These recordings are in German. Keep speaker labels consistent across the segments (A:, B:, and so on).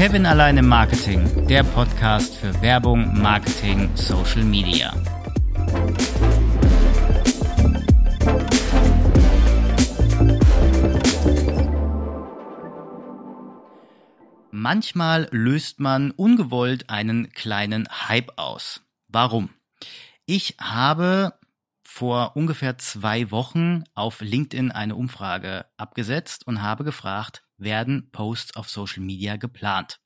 A: Kevin allein im Marketing, der Podcast für Werbung, Marketing, Social Media. Manchmal löst man ungewollt einen kleinen Hype aus. Warum? Ich habe vor ungefähr zwei Wochen auf LinkedIn eine Umfrage abgesetzt und habe gefragt, werden Posts auf Social Media geplant?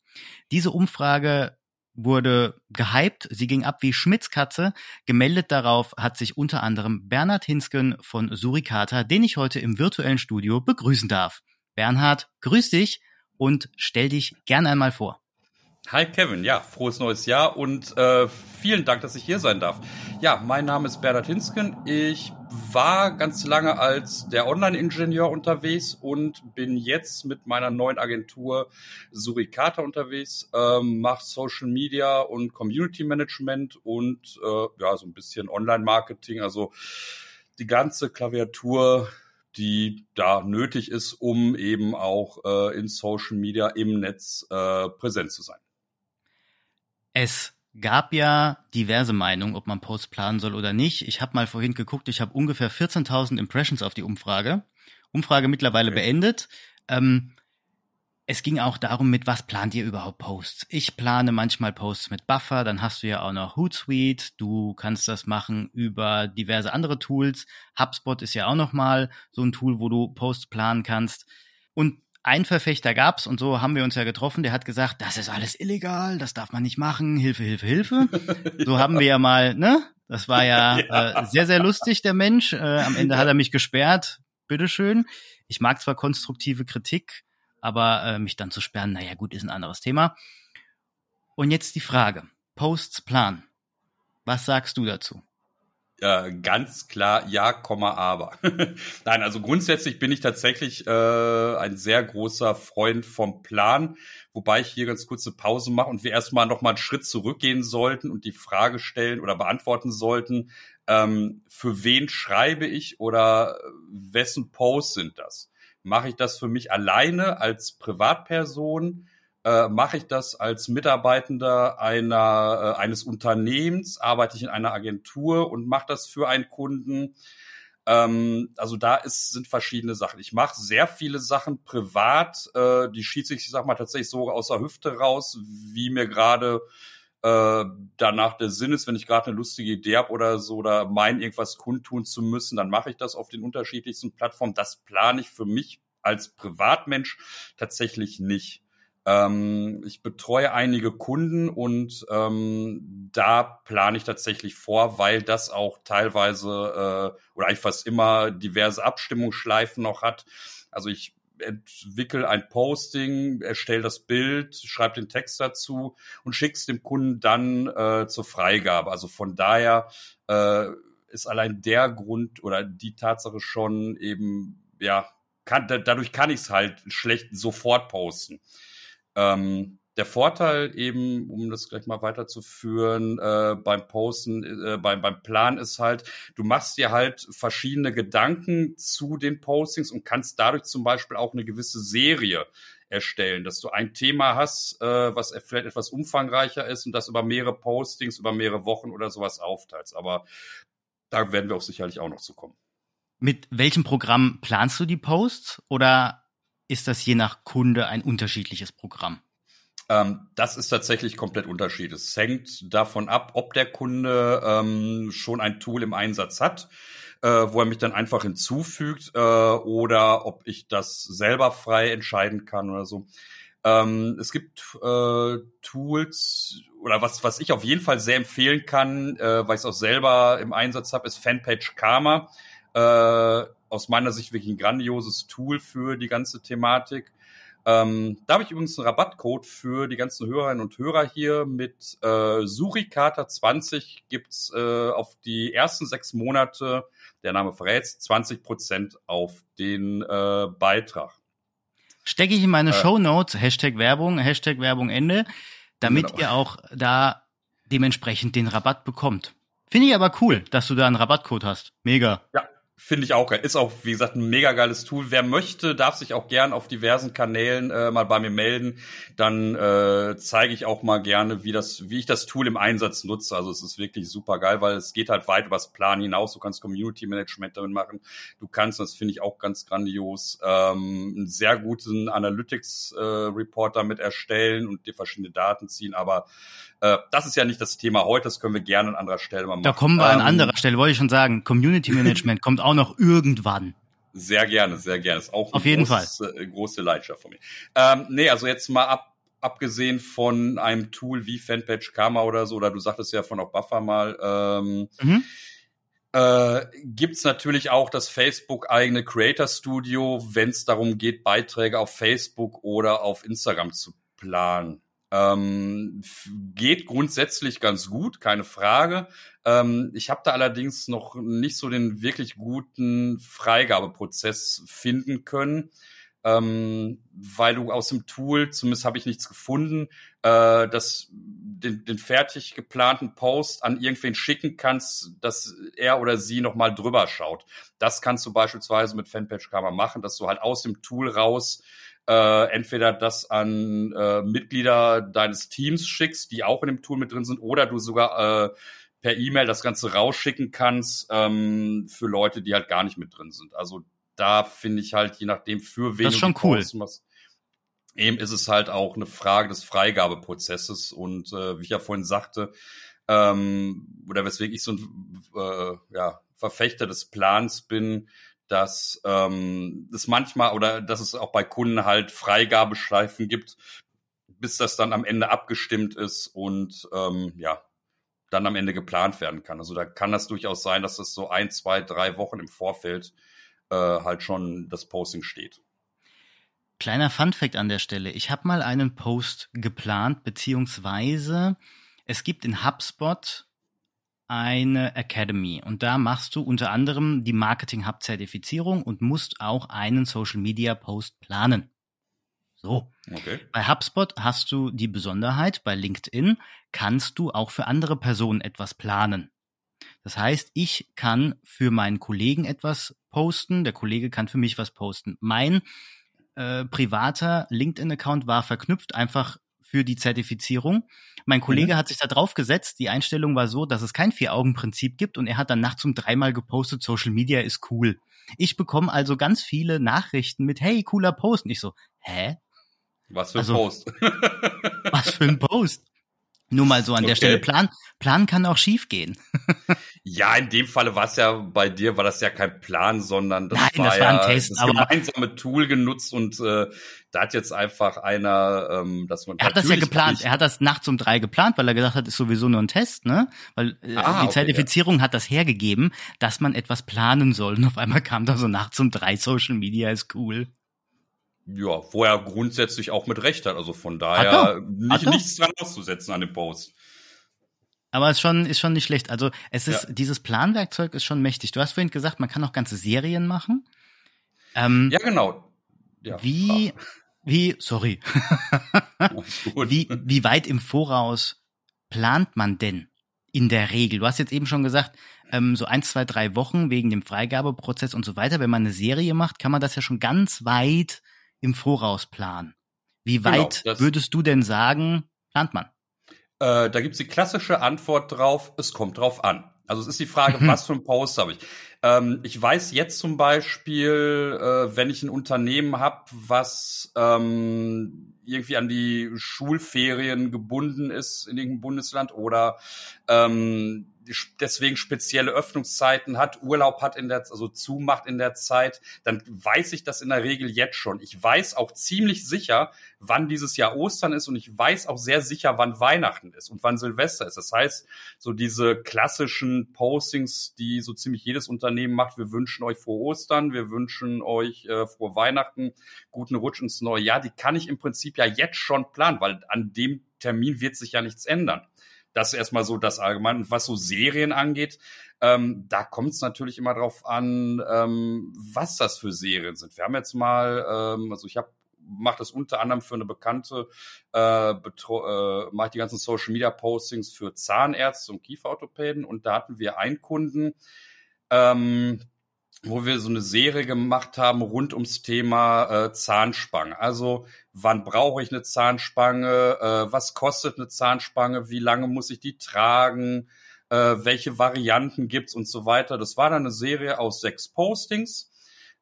A: Diese Umfrage wurde gehypt, sie ging ab wie Schmitzkatze. Gemeldet darauf hat sich unter anderem Bernhard Hinsken von Suricata, den ich heute im virtuellen Studio begrüßen darf. Bernhard, grüß dich und stell dich gern einmal vor.
B: Hi Kevin, ja, frohes neues Jahr und äh, vielen Dank, dass ich hier sein darf. Ja, mein Name ist Bernhard Hinsken. Ich war ganz lange als der Online-Ingenieur unterwegs und bin jetzt mit meiner neuen Agentur Suricata unterwegs, ähm, mache Social Media und Community Management und äh, ja, so ein bisschen Online-Marketing, also die ganze Klaviatur die da nötig ist, um eben auch äh, in Social Media im Netz äh, präsent zu sein.
A: Es gab ja diverse Meinungen, ob man Posts planen soll oder nicht. Ich habe mal vorhin geguckt, ich habe ungefähr 14.000 Impressions auf die Umfrage. Umfrage mittlerweile okay. beendet. Ähm, es ging auch darum, mit was plant ihr überhaupt Posts? Ich plane manchmal Posts mit Buffer, dann hast du ja auch noch Hootsuite, du kannst das machen über diverse andere Tools. HubSpot ist ja auch noch mal so ein Tool, wo du Posts planen kannst. Und ein Verfechter gab's und so haben wir uns ja getroffen, der hat gesagt, das ist alles illegal, das darf man nicht machen, Hilfe, Hilfe, Hilfe. ja. So haben wir ja mal, ne? Das war ja, ja. Äh, sehr, sehr lustig, der Mensch. Äh, am Ende hat er mich gesperrt. Bitteschön. Ich mag zwar konstruktive Kritik, aber äh, mich dann zu sperren, naja gut, ist ein anderes Thema. Und jetzt die Frage, Posts Plan. Was sagst du dazu?
B: Äh, ganz klar ja, Komma, aber. Nein, also grundsätzlich bin ich tatsächlich äh, ein sehr großer Freund vom Plan, wobei ich hier ganz kurze Pause mache und wir erstmal nochmal einen Schritt zurückgehen sollten und die Frage stellen oder beantworten sollten, ähm, für wen schreibe ich oder wessen Posts sind das? Mache ich das für mich alleine als Privatperson? Äh, mache ich das als Mitarbeitender einer, äh, eines Unternehmens, arbeite ich in einer Agentur und mache das für einen Kunden. Ähm, also da ist, sind verschiedene Sachen. Ich mache sehr viele Sachen privat, äh, die schieße ich, ich sag mal, tatsächlich so aus der Hüfte raus, wie mir gerade äh, danach der Sinn ist, wenn ich gerade eine lustige Idee habe oder so oder mein irgendwas kundtun zu müssen, dann mache ich das auf den unterschiedlichsten Plattformen. Das plane ich für mich als Privatmensch tatsächlich nicht. Ähm, ich betreue einige Kunden und ähm, da plane ich tatsächlich vor, weil das auch teilweise äh, oder eigentlich fast immer diverse Abstimmungsschleifen noch hat. Also ich entwickle ein Posting, erstelle das Bild, schreibe den Text dazu und schicke es dem Kunden dann äh, zur Freigabe. Also von daher äh, ist allein der Grund oder die Tatsache schon eben, ja, kann, dadurch kann ich es halt schlecht sofort posten. Ähm, der Vorteil eben, um das gleich mal weiterzuführen, äh, beim Posten, äh, beim, beim Plan ist halt, du machst dir halt verschiedene Gedanken zu den Postings und kannst dadurch zum Beispiel auch eine gewisse Serie erstellen, dass du ein Thema hast, äh, was vielleicht etwas umfangreicher ist und das über mehrere Postings, über mehrere Wochen oder sowas aufteilst. Aber da werden wir auch sicherlich auch noch zu kommen.
A: Mit welchem Programm planst du die Posts oder ist das je nach Kunde ein unterschiedliches Programm?
B: Ähm, das ist tatsächlich komplett unterschiedlich. Es hängt davon ab, ob der Kunde ähm, schon ein Tool im Einsatz hat, äh, wo er mich dann einfach hinzufügt äh, oder ob ich das selber frei entscheiden kann oder so. Ähm, es gibt äh, Tools oder was, was ich auf jeden Fall sehr empfehlen kann, äh, weil ich es auch selber im Einsatz habe, ist Fanpage Karma. Äh, aus meiner Sicht wirklich ein grandioses Tool für die ganze Thematik. Ähm, da habe ich übrigens einen Rabattcode für die ganzen Hörerinnen und Hörer hier mit äh, Suricata 20 gibt's äh, auf die ersten sechs Monate, der Name verrät 20 Prozent auf den äh, Beitrag.
A: Stecke ich in meine äh, Show Notes, Hashtag Werbung, Hashtag Werbung Ende, damit genau. ihr auch da dementsprechend den Rabatt bekommt. Finde ich aber cool, dass du da einen Rabattcode hast. Mega.
B: Ja, Finde ich auch geil. Ist auch, wie gesagt, ein mega geiles Tool. Wer möchte, darf sich auch gern auf diversen Kanälen äh, mal bei mir melden. Dann äh, zeige ich auch mal gerne, wie das, wie ich das Tool im Einsatz nutze. Also es ist wirklich super geil, weil es geht halt weit übers Plan hinaus. Du kannst Community Management damit machen. Du kannst, das finde ich auch ganz grandios, ähm, einen sehr guten Analytics äh, damit erstellen und dir verschiedene Daten ziehen. Aber äh, das ist ja nicht das Thema heute. Das können wir gerne an anderer Stelle mal machen.
A: Da kommen wir ähm, an anderer Stelle. Wollte ich schon sagen. Community Management kommt auch noch irgendwann.
B: Sehr gerne, sehr gerne. Ist auch
A: Auf jeden großes,
B: Fall. Äh, große Leidenschaft von mir. Ähm, nee, also jetzt mal ab, abgesehen von einem Tool wie Fanpage Karma oder so, oder du sagtest ja von auch Buffer mal, ähm, mhm. äh, gibt's natürlich auch das Facebook-eigene Creator Studio, wenn es darum geht, Beiträge auf Facebook oder auf Instagram zu planen. Ähm, geht grundsätzlich ganz gut, keine Frage. Ähm, ich habe da allerdings noch nicht so den wirklich guten Freigabeprozess finden können, ähm, weil du aus dem Tool, zumindest habe ich nichts gefunden, äh, dass den, den fertig geplanten Post an irgendwen schicken kannst, dass er oder sie nochmal drüber schaut. Das kannst du beispielsweise mit Fanpage Karma machen, dass du halt aus dem Tool raus äh, entweder das an äh, Mitglieder deines Teams schickst, die auch in dem Tool mit drin sind, oder du sogar äh, per E-Mail das Ganze rausschicken kannst ähm, für Leute, die halt gar nicht mit drin sind. Also da finde ich halt, je nachdem, für wen
A: das ist schon cool.
B: Machst, eben ist es halt auch eine Frage des Freigabeprozesses und äh, wie ich ja vorhin sagte, ähm, oder weswegen ich so ein äh, ja, Verfechter des Plans bin, dass ähm, es manchmal oder dass es auch bei Kunden halt Freigabeschleifen gibt, bis das dann am Ende abgestimmt ist und ähm, ja, dann am Ende geplant werden kann. Also da kann das durchaus sein, dass das so ein, zwei, drei Wochen im Vorfeld äh, halt schon das Posting steht.
A: Kleiner Funfact an der Stelle. Ich habe mal einen Post geplant, beziehungsweise es gibt in HubSpot eine Academy und da machst du unter anderem die Marketing Hub Zertifizierung und musst auch einen Social Media Post planen. So. Okay. Bei HubSpot hast du die Besonderheit, bei LinkedIn kannst du auch für andere Personen etwas planen. Das heißt, ich kann für meinen Kollegen etwas posten, der Kollege kann für mich was posten. Mein äh, privater LinkedIn-Account war verknüpft einfach für die Zertifizierung. Mein Kollege mhm. hat sich da drauf gesetzt. Die Einstellung war so, dass es kein Vier-Augen-Prinzip gibt und er hat dann nachts um dreimal gepostet, Social Media ist cool. Ich bekomme also ganz viele Nachrichten mit, hey, cooler Post. Und ich so, hä?
B: Was für ein also, Post?
A: was für ein Post? Nur mal so an okay. der Stelle. Plan, Plan kann auch schief gehen.
B: ja, in dem Falle war es ja bei dir, war das ja kein Plan, sondern das
A: Nein,
B: war
A: das
B: ja
A: war ein Test,
B: das gemeinsame Tool genutzt und äh, da hat jetzt einfach einer, ähm, dass man
A: Er hat das ja geplant, er hat das nachts um drei geplant, weil er gesagt hat, ist sowieso nur ein Test, ne? Weil äh, ah, die okay, Zertifizierung ja. hat das hergegeben, dass man etwas planen soll. Und auf einmal kam da so nachts um drei Social Media ist cool.
B: Ja, wo er grundsätzlich auch mit Recht hat. Also von daher nicht, nichts dran auszusetzen an dem Post.
A: Aber es ist schon, ist schon nicht schlecht. Also es ist, ja. dieses Planwerkzeug ist schon mächtig. Du hast vorhin gesagt, man kann auch ganze Serien machen.
B: Ähm, ja, genau.
A: Ja. Wie, wie, sorry. wie, wie weit im Voraus plant man denn in der Regel? Du hast jetzt eben schon gesagt, ähm, so ein, zwei, drei Wochen wegen dem Freigabeprozess und so weiter. Wenn man eine Serie macht, kann man das ja schon ganz weit im Voraus planen. Wie genau, weit genau, würdest du denn sagen, plant man?
B: Äh, da gibt's die klassische Antwort drauf, es kommt drauf an. Also es ist die Frage, mhm. was für ein Post habe ich. Ähm, ich weiß jetzt zum Beispiel, äh, wenn ich ein Unternehmen habe, was ähm, irgendwie an die Schulferien gebunden ist in irgendeinem Bundesland oder ähm, deswegen spezielle Öffnungszeiten hat, Urlaub hat in der, also zumacht in der Zeit, dann weiß ich das in der Regel jetzt schon. Ich weiß auch ziemlich sicher, wann dieses Jahr Ostern ist und ich weiß auch sehr sicher, wann Weihnachten ist und wann Silvester ist. Das heißt, so diese klassischen Postings, die so ziemlich jedes Unternehmen macht, wir wünschen euch frohe Ostern, wir wünschen euch äh, frohe Weihnachten, guten Rutsch ins neue Jahr, die kann ich im Prinzip ja jetzt schon planen, weil an dem Termin wird sich ja nichts ändern. Das ist erstmal so das Allgemeine. Und was so Serien angeht, ähm, da kommt es natürlich immer drauf an, ähm, was das für Serien sind. Wir haben jetzt mal, ähm, also ich habe mache das unter anderem für eine bekannte, äh, äh, mache die ganzen Social Media Postings für Zahnärzte und Kieferorthopäden und da hatten wir einen Kunden, ähm, wo wir so eine Serie gemacht haben rund ums Thema äh, Zahnspange. Also wann brauche ich eine Zahnspange, äh, was kostet eine Zahnspange, wie lange muss ich die tragen, äh, welche Varianten gibt's und so weiter. Das war dann eine Serie aus sechs Postings,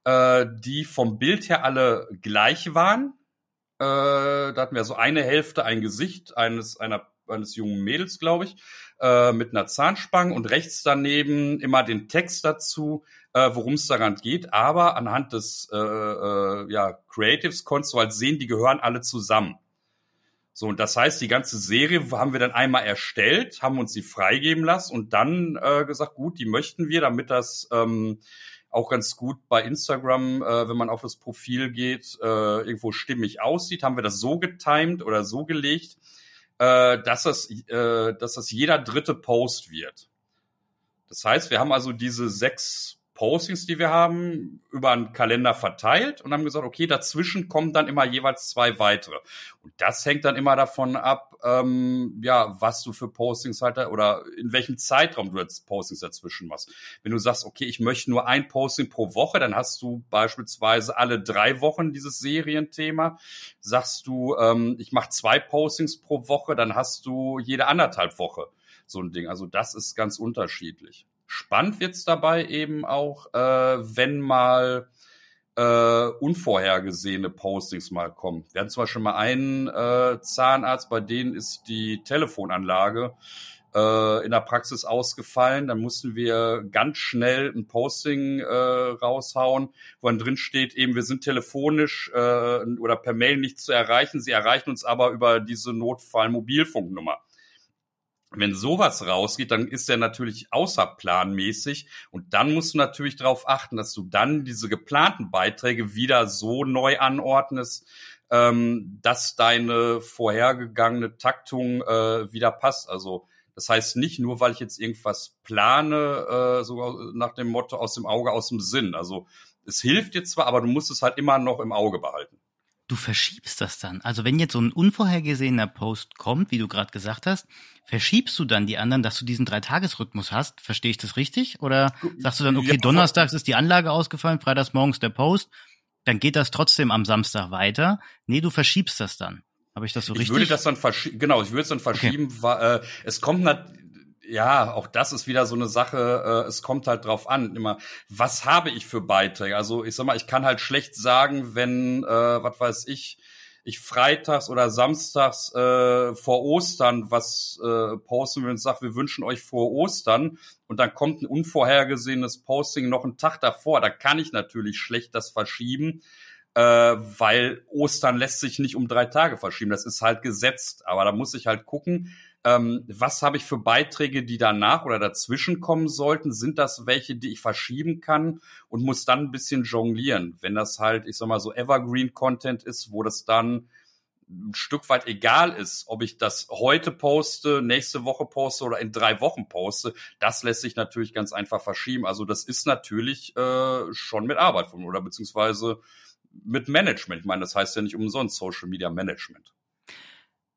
B: äh, die vom Bild her alle gleich waren. Äh, da hatten wir so eine Hälfte, ein Gesicht eines einer eines jungen Mädels, glaube ich, äh, mit einer Zahnspange und rechts daneben immer den Text dazu, äh, worum es daran geht. Aber anhand des äh, äh, ja, Creatives konntest du halt sehen, die gehören alle zusammen. So, und das heißt, die ganze Serie haben wir dann einmal erstellt, haben uns sie freigeben lassen und dann äh, gesagt, gut, die möchten wir, damit das ähm, auch ganz gut bei Instagram, äh, wenn man auf das Profil geht, äh, irgendwo stimmig aussieht, haben wir das so getimed oder so gelegt, äh, dass, das, äh, dass das jeder dritte Post wird. Das heißt, wir haben also diese sechs Postings, die wir haben, über einen Kalender verteilt und haben gesagt, okay, dazwischen kommen dann immer jeweils zwei weitere. Und das hängt dann immer davon ab, ähm, ja, was du für Postings halt oder in welchem Zeitraum du jetzt Postings dazwischen machst. Wenn du sagst, okay, ich möchte nur ein Posting pro Woche, dann hast du beispielsweise alle drei Wochen dieses Serienthema. Sagst du, ähm, ich mache zwei Postings pro Woche, dann hast du jede anderthalb Woche so ein Ding. Also das ist ganz unterschiedlich. Spannend wird's dabei eben auch, äh, wenn mal äh, unvorhergesehene Postings mal kommen. Wir hatten zum Beispiel mal einen äh, Zahnarzt, bei denen ist die Telefonanlage äh, in der Praxis ausgefallen. Dann mussten wir ganz schnell ein Posting äh, raushauen, wo dann drin steht, eben wir sind telefonisch äh, oder per Mail nicht zu erreichen. Sie erreichen uns aber über diese Notfall-Mobilfunknummer. Wenn sowas rausgeht, dann ist der natürlich außerplanmäßig und dann musst du natürlich darauf achten, dass du dann diese geplanten Beiträge wieder so neu anordnest, ähm, dass deine vorhergegangene Taktung äh, wieder passt. Also das heißt nicht nur, weil ich jetzt irgendwas plane, äh, so nach dem Motto aus dem Auge, aus dem Sinn. Also es hilft dir zwar, aber du musst es halt immer noch im Auge behalten
A: du verschiebst das dann. Also wenn jetzt so ein unvorhergesehener Post kommt, wie du gerade gesagt hast, verschiebst du dann die anderen, dass du diesen Dreitagesrhythmus hast. Verstehe ich das richtig? Oder sagst du dann, okay, ja, donnerstags ist die Anlage ausgefallen, freitags morgens der Post, dann geht das trotzdem am Samstag weiter. Nee, du verschiebst das dann. Habe ich das so
B: ich
A: richtig?
B: Ich würde das dann verschieben, genau, ich würde es dann verschieben, okay. weil, äh, es kommt ja, auch das ist wieder so eine Sache, äh, es kommt halt drauf an, immer, was habe ich für Beiträge? Also ich sag mal, ich kann halt schlecht sagen, wenn, äh, was weiß ich, ich freitags oder samstags äh, vor Ostern was äh, posten will und sage, wir wünschen euch vor Ostern. Und dann kommt ein unvorhergesehenes Posting noch einen Tag davor, da kann ich natürlich schlecht das verschieben, äh, weil Ostern lässt sich nicht um drei Tage verschieben, das ist halt gesetzt, aber da muss ich halt gucken, ähm, was habe ich für Beiträge, die danach oder dazwischen kommen sollten? Sind das welche, die ich verschieben kann und muss dann ein bisschen jonglieren? Wenn das halt, ich sag mal, so Evergreen-Content ist, wo das dann ein Stück weit egal ist, ob ich das heute poste, nächste Woche poste oder in drei Wochen poste, das lässt sich natürlich ganz einfach verschieben. Also das ist natürlich äh, schon mit Arbeit von oder beziehungsweise mit Management. Ich meine, das heißt ja nicht umsonst Social Media Management.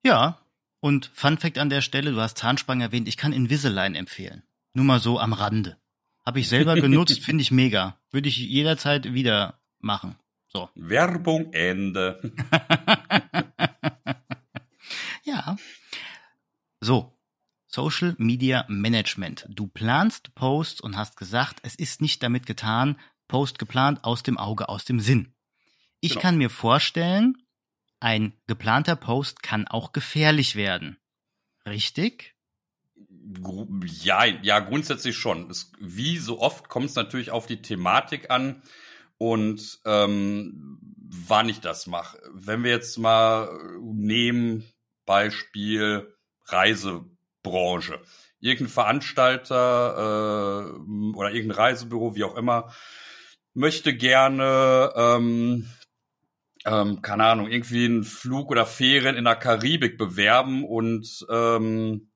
A: Ja, und Fun Fact an der Stelle, du hast Zahnspange erwähnt, ich kann Invisalign empfehlen. Nur mal so am Rande. Habe ich selber genutzt, finde ich mega. Würde ich jederzeit wieder machen. So.
B: Werbung Ende.
A: ja. So. Social Media Management. Du planst Posts und hast gesagt, es ist nicht damit getan, Post geplant aus dem Auge, aus dem Sinn. Ich genau. kann mir vorstellen, ein geplanter Post kann auch gefährlich werden. Richtig?
B: Ja, ja, grundsätzlich schon. Es, wie so oft kommt es natürlich auf die Thematik an und ähm, wann ich das mache. Wenn wir jetzt mal nehmen, Beispiel Reisebranche. Irgendein Veranstalter äh, oder irgendein Reisebüro, wie auch immer, möchte gerne ähm, ähm, keine Ahnung, irgendwie einen Flug oder Ferien in der Karibik bewerben und ähm,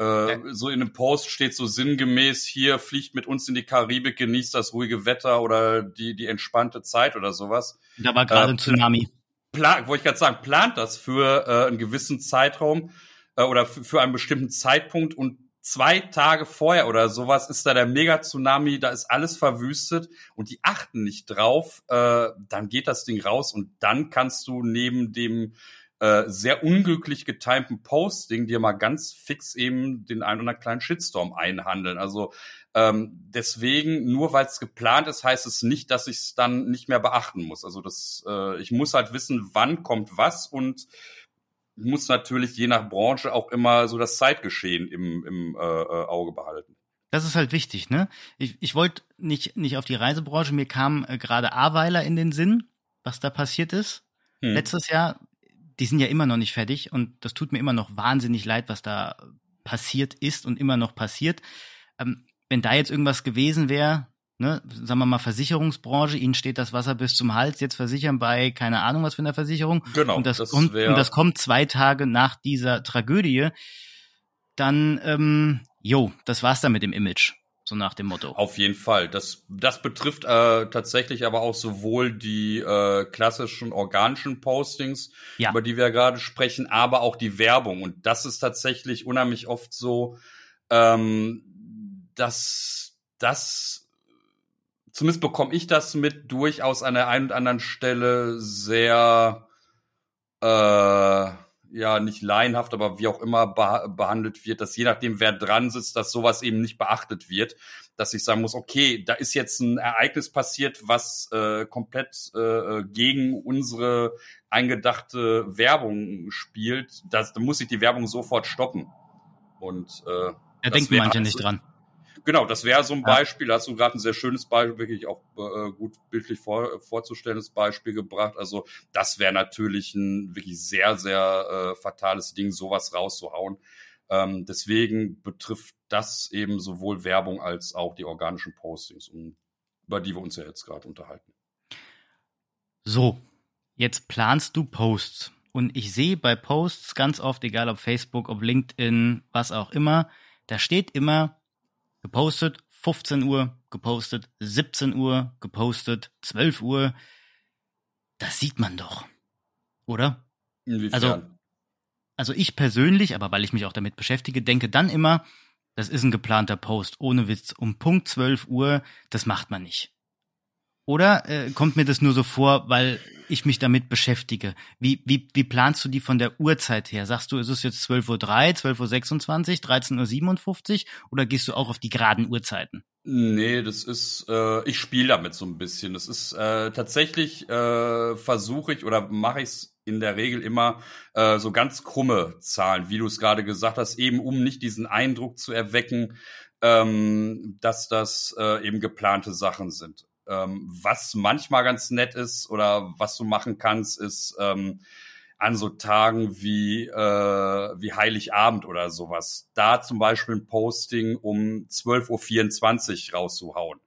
B: äh, ja. so in einem Post steht so sinngemäß, hier fliegt mit uns in die Karibik, genießt das ruhige Wetter oder die, die entspannte Zeit oder sowas.
A: Da war gerade äh, ein Tsunami.
B: Plan, wollte ich gerade sagen, plant das für äh, einen gewissen Zeitraum äh, oder für einen bestimmten Zeitpunkt und zwei Tage vorher oder sowas ist da der Mega-Tsunami, da ist alles verwüstet und die achten nicht drauf, äh, dann geht das Ding raus und dann kannst du neben dem äh, sehr unglücklich getimten Posting dir mal ganz fix eben den einen oder anderen kleinen Shitstorm einhandeln. Also ähm, deswegen, nur weil es geplant ist, heißt es nicht, dass ich es dann nicht mehr beachten muss. Also das, äh, ich muss halt wissen, wann kommt was und muss natürlich je nach Branche auch immer so das Zeitgeschehen im, im äh, äh, Auge behalten.
A: Das ist halt wichtig, ne? Ich, ich wollte nicht, nicht auf die Reisebranche, mir kam äh, gerade Aweiler in den Sinn, was da passiert ist. Hm. Letztes Jahr, die sind ja immer noch nicht fertig und das tut mir immer noch wahnsinnig leid, was da passiert ist und immer noch passiert. Ähm, wenn da jetzt irgendwas gewesen wäre, ne, sagen wir mal Versicherungsbranche, ihnen steht das Wasser bis zum Hals, jetzt versichern bei keine Ahnung was für eine Versicherung.
B: Genau.
A: Und das, das kommt, und das kommt zwei Tage nach dieser Tragödie, dann, ähm, jo, das war's dann mit dem Image. So nach dem Motto.
B: Auf jeden Fall. Das, das betrifft äh, tatsächlich aber auch sowohl die äh, klassischen organischen Postings, ja. über die wir gerade sprechen, aber auch die Werbung. Und das ist tatsächlich unheimlich oft so, ähm, dass das zumindest bekomme ich das mit durchaus an der einen und anderen Stelle sehr äh, ja nicht laienhaft, aber wie auch immer beh behandelt wird, dass je nachdem wer dran sitzt, dass sowas eben nicht beachtet wird, dass ich sagen muss, okay, da ist jetzt ein Ereignis passiert, was äh, komplett äh, gegen unsere eingedachte Werbung spielt, das, da muss ich die Werbung sofort stoppen. Und äh,
A: da denken manche nicht dran.
B: Genau, das wäre so ein Beispiel. Da hast du gerade ein sehr schönes Beispiel, wirklich auch äh, gut bildlich vor, vorzustellendes Beispiel gebracht. Also das wäre natürlich ein wirklich sehr, sehr äh, fatales Ding, sowas rauszuhauen. Ähm, deswegen betrifft das eben sowohl Werbung als auch die organischen Postings, um, über die wir uns ja jetzt gerade unterhalten.
A: So, jetzt planst du Posts. Und ich sehe bei Posts ganz oft, egal ob Facebook, ob LinkedIn, was auch immer, da steht immer gepostet, 15 Uhr gepostet, 17 Uhr gepostet, 12 Uhr. Das sieht man doch. Oder?
B: Inwiefern?
A: Also, also ich persönlich, aber weil ich mich auch damit beschäftige, denke dann immer, das ist ein geplanter Post, ohne Witz, um Punkt 12 Uhr, das macht man nicht. Oder äh, kommt mir das nur so vor, weil ich mich damit beschäftige? Wie, wie, wie planst du die von der Uhrzeit her? Sagst du, ist es jetzt 12.03 Uhr, 12.26 Uhr, 13.57 Uhr oder gehst du auch auf die geraden Uhrzeiten?
B: Nee, das ist, äh, ich spiele damit so ein bisschen. Das ist äh, tatsächlich, äh, versuche ich oder mache ich es in der Regel immer äh, so ganz krumme Zahlen, wie du es gerade gesagt hast, eben um nicht diesen Eindruck zu erwecken, ähm, dass das äh, eben geplante Sachen sind. Ähm, was manchmal ganz nett ist oder was du machen kannst, ist ähm, an so Tagen wie, äh, wie Heiligabend oder sowas, da zum Beispiel ein Posting um 12.24 Uhr rauszuhauen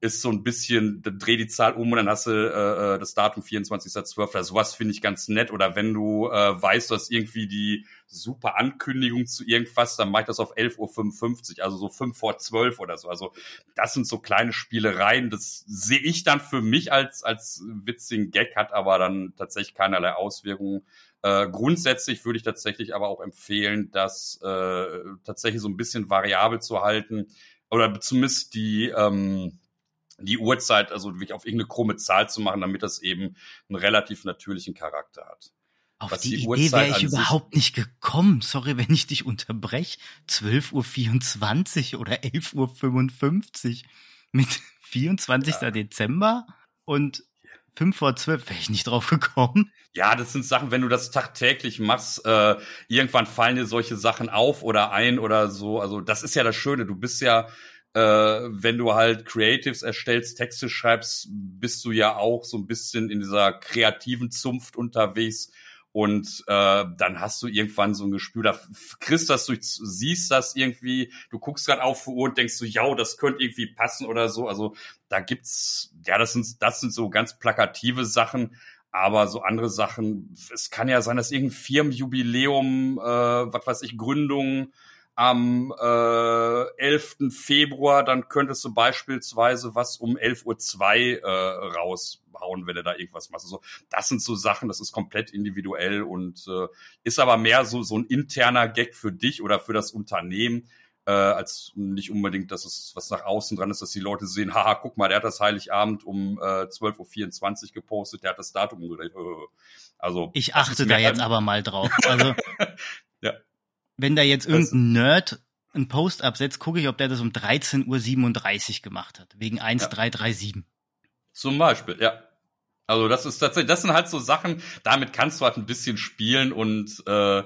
B: ist so ein bisschen, dreh die Zahl um und dann hast du äh, äh das Datum 24.12. Also sowas finde ich ganz nett. Oder wenn du äh, weißt, du hast irgendwie die super Ankündigung zu irgendwas, dann mach ich das auf 11.55 Uhr, also so 5 vor 12 oder so. Also das sind so kleine Spielereien. Das sehe ich dann für mich als, als witzigen Gag, hat aber dann tatsächlich keinerlei Auswirkungen. Äh, grundsätzlich würde ich tatsächlich aber auch empfehlen, das äh, tatsächlich so ein bisschen variabel zu halten oder zumindest die ähm, die Uhrzeit, also wirklich auf irgendeine krumme Zahl zu machen, damit das eben einen relativ natürlichen Charakter hat.
A: Auf Was die, die Idee wäre ich überhaupt nicht gekommen. Sorry, wenn ich dich unterbreche. 12.24 Uhr oder 11.55 Uhr mit 24. Ja. Dezember und 5 vor 12 wäre ich nicht drauf gekommen.
B: Ja, das sind Sachen, wenn du das tagtäglich machst, äh, irgendwann fallen dir solche Sachen auf oder ein oder so. Also das ist ja das Schöne. Du bist ja äh, wenn du halt Creatives erstellst, Texte schreibst, bist du ja auch so ein bisschen in dieser kreativen Zunft unterwegs. Und äh, dann hast du irgendwann so ein Gespür, da kriegst das, du siehst das irgendwie, du guckst gerade auf Uhr und denkst so, ja, das könnte irgendwie passen oder so. Also da gibt's, ja, das sind, das sind so ganz plakative Sachen. Aber so andere Sachen, es kann ja sein, dass irgendein Firmenjubiläum, äh, was weiß ich, Gründung, am äh, 11. Februar, dann könntest du beispielsweise was um 11.02 Uhr äh, raushauen, wenn du da irgendwas machst. Also das sind so Sachen, das ist komplett individuell und äh, ist aber mehr so, so ein interner Gag für dich oder für das Unternehmen. äh, als nicht unbedingt, dass es was nach außen dran ist, dass die Leute sehen, haha, guck mal, der hat das Heiligabend um äh, 12.24 Uhr gepostet, der hat das Datum umgedreht.
A: Also ich achte da jetzt aber mal drauf. Also. wenn da jetzt irgendein Nerd einen Post absetzt, gucke ich, ob der das um 13.37 Uhr gemacht hat, wegen 1337. Ja.
B: Zum Beispiel, ja. Also das ist tatsächlich, das sind halt so Sachen, damit kannst du halt ein bisschen spielen und äh,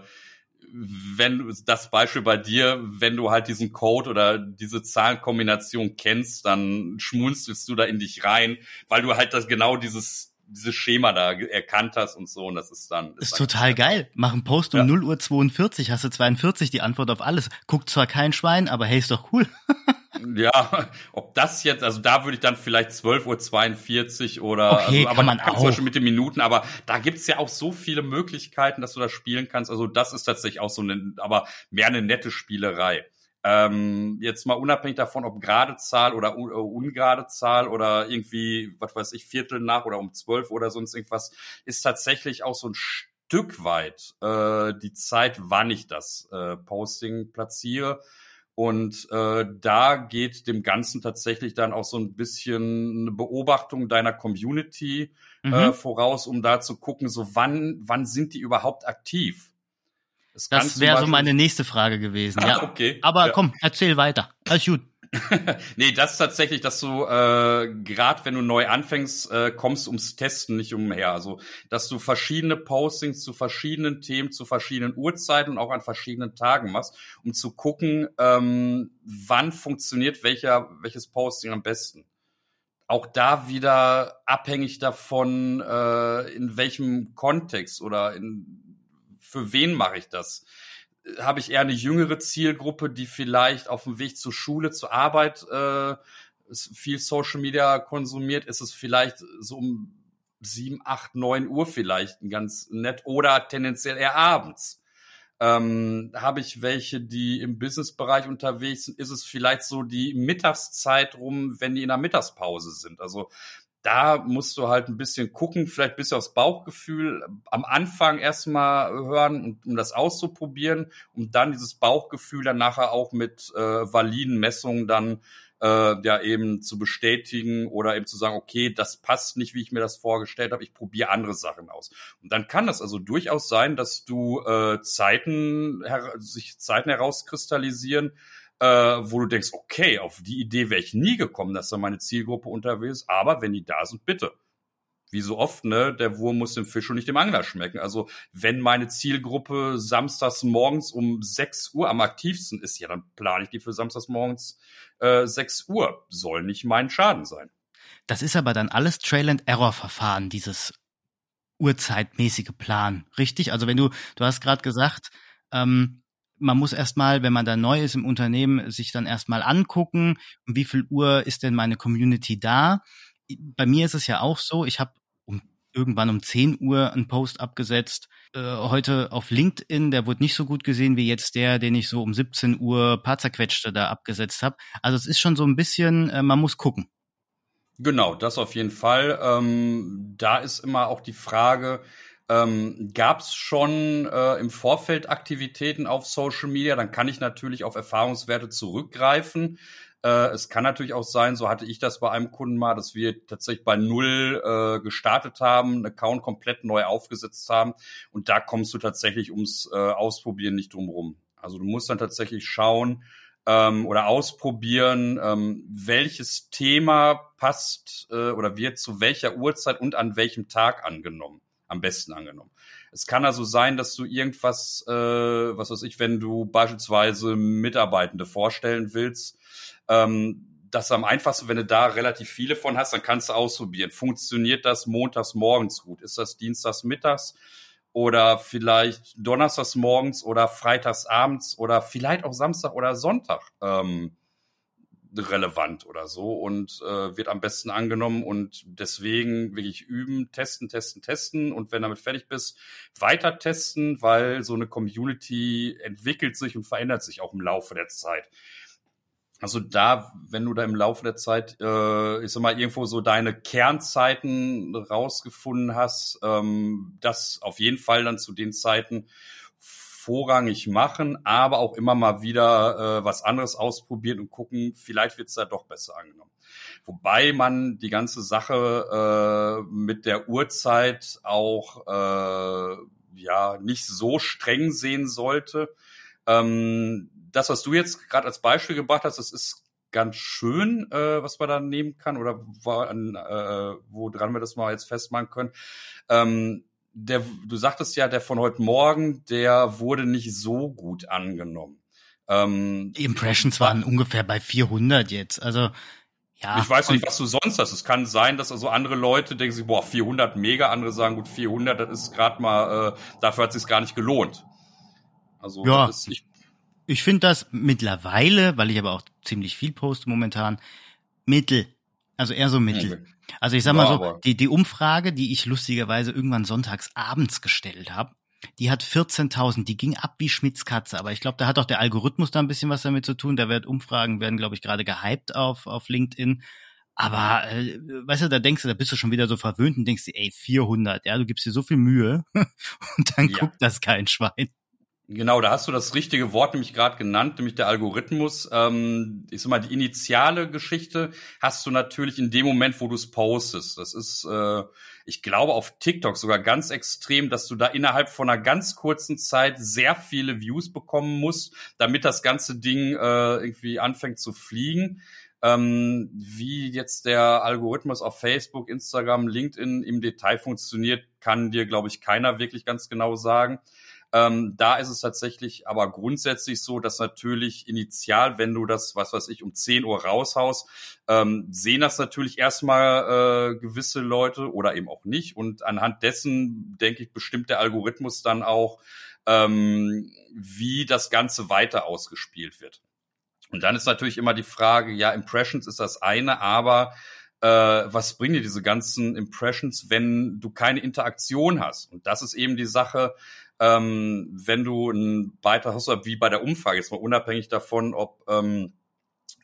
B: wenn das Beispiel bei dir, wenn du halt diesen Code oder diese Zahlenkombination kennst, dann schmunzelst du da in dich rein, weil du halt das genau dieses dieses Schema da erkannt hast und so und das ist dann
A: ist, ist dann total geil. Mach einen Post um ja. 0 Uhr 42, hast du 42 die Antwort auf alles. Guckt zwar kein Schwein, aber hey, ist doch cool.
B: Ja, ob das jetzt, also da würde ich dann vielleicht 12.42 Uhr oder
A: okay,
B: also, aber
A: kann man auch. Zum
B: Beispiel mit den Minuten, aber da gibt's ja auch so viele Möglichkeiten, dass du das spielen kannst. Also das ist tatsächlich auch so eine, aber mehr eine nette Spielerei. Ähm, jetzt mal unabhängig davon, ob gerade Zahl oder un äh, ungerade Zahl oder irgendwie, was weiß ich, Viertel nach oder um zwölf oder sonst irgendwas, ist tatsächlich auch so ein Stück weit äh, die Zeit, wann ich das äh, Posting platziere. Und äh, da geht dem Ganzen tatsächlich dann auch so ein bisschen eine Beobachtung deiner Community äh, mhm. äh, voraus, um da zu gucken, so wann, wann sind die überhaupt aktiv?
A: Das, das wäre so meine nächste Frage gewesen. Ah, ja, okay. Aber ja. komm, erzähl weiter. Alles gut.
B: nee, das ist tatsächlich, dass du äh, gerade wenn du neu anfängst, äh, kommst ums Testen nicht umher. Also, dass du verschiedene Postings zu verschiedenen Themen, zu verschiedenen Uhrzeiten und auch an verschiedenen Tagen machst, um zu gucken, ähm, wann funktioniert welcher, welches Posting am besten. Auch da wieder abhängig davon, äh, in welchem Kontext oder in, für wen mache ich das habe ich eher eine jüngere Zielgruppe, die vielleicht auf dem Weg zur Schule, zur Arbeit äh, viel Social Media konsumiert, ist es vielleicht so um sieben, acht, neun Uhr vielleicht ganz nett oder tendenziell eher abends. Ähm, habe ich welche, die im Businessbereich unterwegs sind, ist es vielleicht so die Mittagszeit rum, wenn die in der Mittagspause sind. Also da musst du halt ein bisschen gucken, vielleicht ein bisschen aufs Bauchgefühl am Anfang erstmal hören, um das auszuprobieren, um dann dieses Bauchgefühl dann nachher auch mit äh, validen Messungen dann äh, ja eben zu bestätigen oder eben zu sagen, okay, das passt nicht, wie ich mir das vorgestellt habe, ich probiere andere Sachen aus. Und dann kann das also durchaus sein, dass du äh, Zeiten sich Zeiten herauskristallisieren, äh, wo du denkst, okay, auf die Idee wäre ich nie gekommen, dass da meine Zielgruppe unterwegs ist, aber wenn die da sind, bitte. Wie so oft, ne, der Wurm muss dem Fisch und nicht dem Angler schmecken. Also, wenn meine Zielgruppe samstags morgens um 6 Uhr am aktivsten ist, ja, dann plane ich die für samstags morgens äh, 6 Uhr. Soll nicht mein Schaden sein.
A: Das ist aber dann alles Trail-and-Error-Verfahren, dieses urzeitmäßige Plan, richtig? Also wenn du, du hast gerade gesagt, ähm, man muss erstmal, wenn man da neu ist im Unternehmen, sich dann erstmal angucken, um wie viel Uhr ist denn meine Community da. Bei mir ist es ja auch so, ich habe um, irgendwann um 10 Uhr einen Post abgesetzt. Äh, heute auf LinkedIn, der wurde nicht so gut gesehen wie jetzt der, den ich so um 17 Uhr paar zerquetschte da abgesetzt habe. Also es ist schon so ein bisschen, äh, man muss gucken.
B: Genau, das auf jeden Fall. Ähm, da ist immer auch die Frage, ähm, Gab es schon äh, im Vorfeld Aktivitäten auf Social Media? Dann kann ich natürlich auf Erfahrungswerte zurückgreifen. Äh, es kann natürlich auch sein, so hatte ich das bei einem Kunden mal, dass wir tatsächlich bei Null äh, gestartet haben, einen Account komplett neu aufgesetzt haben. Und da kommst du tatsächlich ums äh, Ausprobieren nicht drum rum. Also du musst dann tatsächlich schauen, ähm, oder ausprobieren, ähm, welches Thema passt äh, oder wird zu welcher Uhrzeit und an welchem Tag angenommen am besten angenommen. Es kann also sein, dass du irgendwas, äh, was weiß ich, wenn du beispielsweise Mitarbeitende vorstellen willst, ähm, das am einfachsten, wenn du da relativ viele von hast, dann kannst du ausprobieren. Funktioniert das montags morgens gut? Ist das dienstags mittags? Oder vielleicht donnerstags morgens oder freitags abends oder vielleicht auch Samstag oder Sonntag? Ähm, relevant oder so und äh, wird am besten angenommen und deswegen wirklich üben, testen, testen, testen und wenn damit fertig bist, weiter testen, weil so eine Community entwickelt sich und verändert sich auch im Laufe der Zeit. Also da, wenn du da im Laufe der Zeit, äh, ich sag mal, irgendwo so deine Kernzeiten rausgefunden hast, ähm, das auf jeden Fall dann zu den Zeiten vorrangig machen, aber auch immer mal wieder äh, was anderes ausprobieren und gucken, vielleicht wird's da doch besser angenommen. Wobei man die ganze Sache äh, mit der Uhrzeit auch äh, ja nicht so streng sehen sollte. Ähm, das, was du jetzt gerade als Beispiel gebracht hast, das ist ganz schön, äh, was man da nehmen kann oder wo, äh, woran wir das mal jetzt festmachen können. Ähm, der, du sagtest ja, der von heute Morgen, der wurde nicht so gut angenommen.
A: Ähm, Die Impressions waren ungefähr bei 400 jetzt. Also ja.
B: Ich weiß nicht, was du sonst hast. Es kann sein, dass also andere Leute denken sich, boah, 400 mega, andere sagen, gut, 400, das ist gerade mal, äh, dafür hat es sich gar nicht gelohnt.
A: Also ja. Ist, ich, ich finde das mittlerweile, weil ich aber auch ziemlich viel poste momentan, mittel. Also eher so mittel. Okay. Also ich sag mal ja, so, die, die Umfrage, die ich lustigerweise irgendwann sonntags abends gestellt habe, die hat 14.000, die ging ab wie Schmitz Katze. Aber ich glaube, da hat auch der Algorithmus da ein bisschen was damit zu tun. Da wird Umfragen werden, glaube ich, gerade gehypt auf, auf LinkedIn. Aber, äh, weißt du, da denkst du, da bist du schon wieder so verwöhnt und denkst dir, ey, 400, ja, du gibst dir so viel Mühe und dann ja. guckt das kein Schwein.
B: Genau, da hast du das richtige Wort nämlich gerade genannt, nämlich der Algorithmus. Ähm, ich sag mal, die initiale Geschichte hast du natürlich in dem Moment, wo du es postest. Das ist, äh, ich glaube, auf TikTok sogar ganz extrem, dass du da innerhalb von einer ganz kurzen Zeit sehr viele Views bekommen musst, damit das ganze Ding äh, irgendwie anfängt zu fliegen. Ähm, wie jetzt der Algorithmus auf Facebook, Instagram, LinkedIn im Detail funktioniert, kann dir, glaube ich, keiner wirklich ganz genau sagen. Ähm, da ist es tatsächlich aber grundsätzlich so, dass natürlich initial, wenn du das, was weiß ich, um 10 Uhr raushaust, ähm, sehen das natürlich erstmal äh, gewisse Leute oder eben auch nicht. Und anhand dessen, denke ich, bestimmt der Algorithmus dann auch, ähm, wie das Ganze weiter ausgespielt wird. Und dann ist natürlich immer die Frage, ja, Impressions ist das eine, aber äh, was bringen dir diese ganzen Impressions, wenn du keine Interaktion hast? Und das ist eben die Sache, ähm, wenn du einen Beitrag hast, wie bei der Umfrage, jetzt mal unabhängig davon, ob ähm,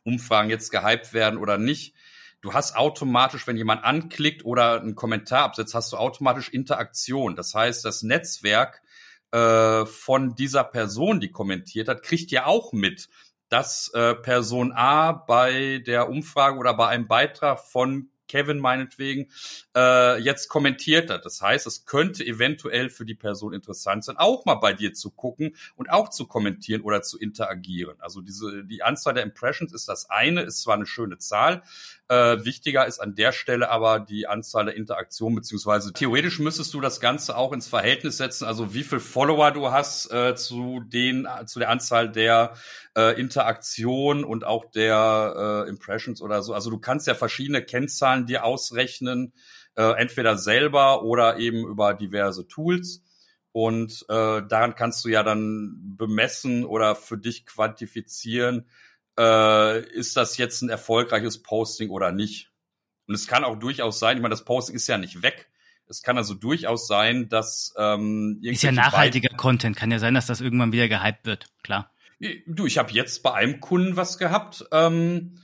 B: Umfragen jetzt gehypt werden oder nicht, du hast automatisch, wenn jemand anklickt oder einen Kommentar absetzt, hast du automatisch Interaktion. Das heißt, das Netzwerk äh, von dieser Person, die kommentiert hat, kriegt ja auch mit, dass äh, Person A bei der Umfrage oder bei einem Beitrag von Kevin meinetwegen, äh, jetzt kommentiert hat. Das heißt, es könnte eventuell für die Person interessant sein, auch mal bei dir zu gucken und auch zu kommentieren oder zu interagieren. Also diese, die Anzahl der Impressions ist das eine, ist zwar eine schöne Zahl, äh, wichtiger ist an der Stelle aber die Anzahl der Interaktionen, beziehungsweise theoretisch müsstest du das Ganze auch ins Verhältnis setzen, also wie viel Follower du hast äh, zu den, zu der Anzahl der äh, Interaktion und auch der äh, Impressions oder so. Also du kannst ja verschiedene Kennzahlen dir ausrechnen, äh, entweder selber oder eben über diverse Tools. Und äh, daran kannst du ja dann bemessen oder für dich quantifizieren, äh, ist das jetzt ein erfolgreiches Posting oder nicht. Und es kann auch durchaus sein, ich meine, das Posting ist ja nicht weg. Es kann also durchaus sein, dass ähm,
A: ist ja nachhaltiger Content. Kann ja sein, dass das irgendwann wieder gehypt wird. Klar.
B: Du, ich habe jetzt bei einem Kunden was gehabt. Ähm,